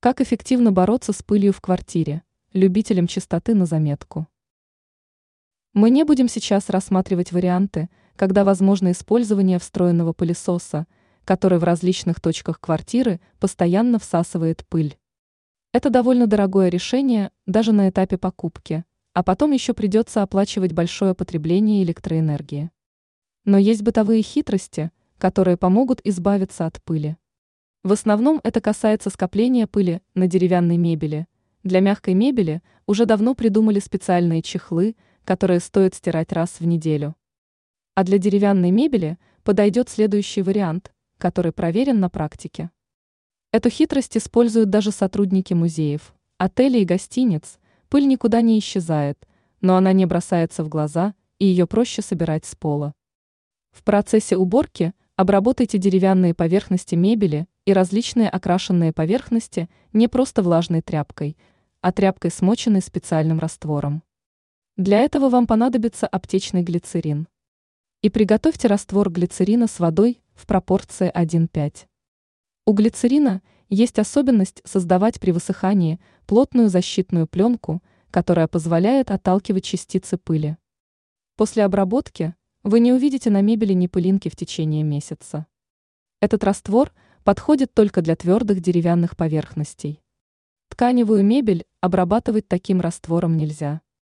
Как эффективно бороться с пылью в квартире? Любителям чистоты на заметку. Мы не будем сейчас рассматривать варианты, когда возможно использование встроенного пылесоса, который в различных точках квартиры постоянно всасывает пыль. Это довольно дорогое решение даже на этапе покупки, а потом еще придется оплачивать большое потребление электроэнергии. Но есть бытовые хитрости, которые помогут избавиться от пыли. В основном это касается скопления пыли на деревянной мебели. Для мягкой мебели уже давно придумали специальные чехлы, которые стоит стирать раз в неделю. А для деревянной мебели подойдет следующий вариант, который проверен на практике. Эту хитрость используют даже сотрудники музеев, отелей и гостиниц. Пыль никуда не исчезает, но она не бросается в глаза, и ее проще собирать с пола. В процессе уборки обработайте деревянные поверхности мебели и различные окрашенные поверхности не просто влажной тряпкой, а тряпкой, смоченной специальным раствором. Для этого вам понадобится аптечный глицерин. И приготовьте раствор глицерина с водой в пропорции 1,5. У глицерина есть особенность создавать при высыхании плотную защитную пленку, которая позволяет отталкивать частицы пыли. После обработки вы не увидите на мебели ни пылинки в течение месяца. Этот раствор подходит только для твердых деревянных поверхностей. Тканевую мебель обрабатывать таким раствором нельзя.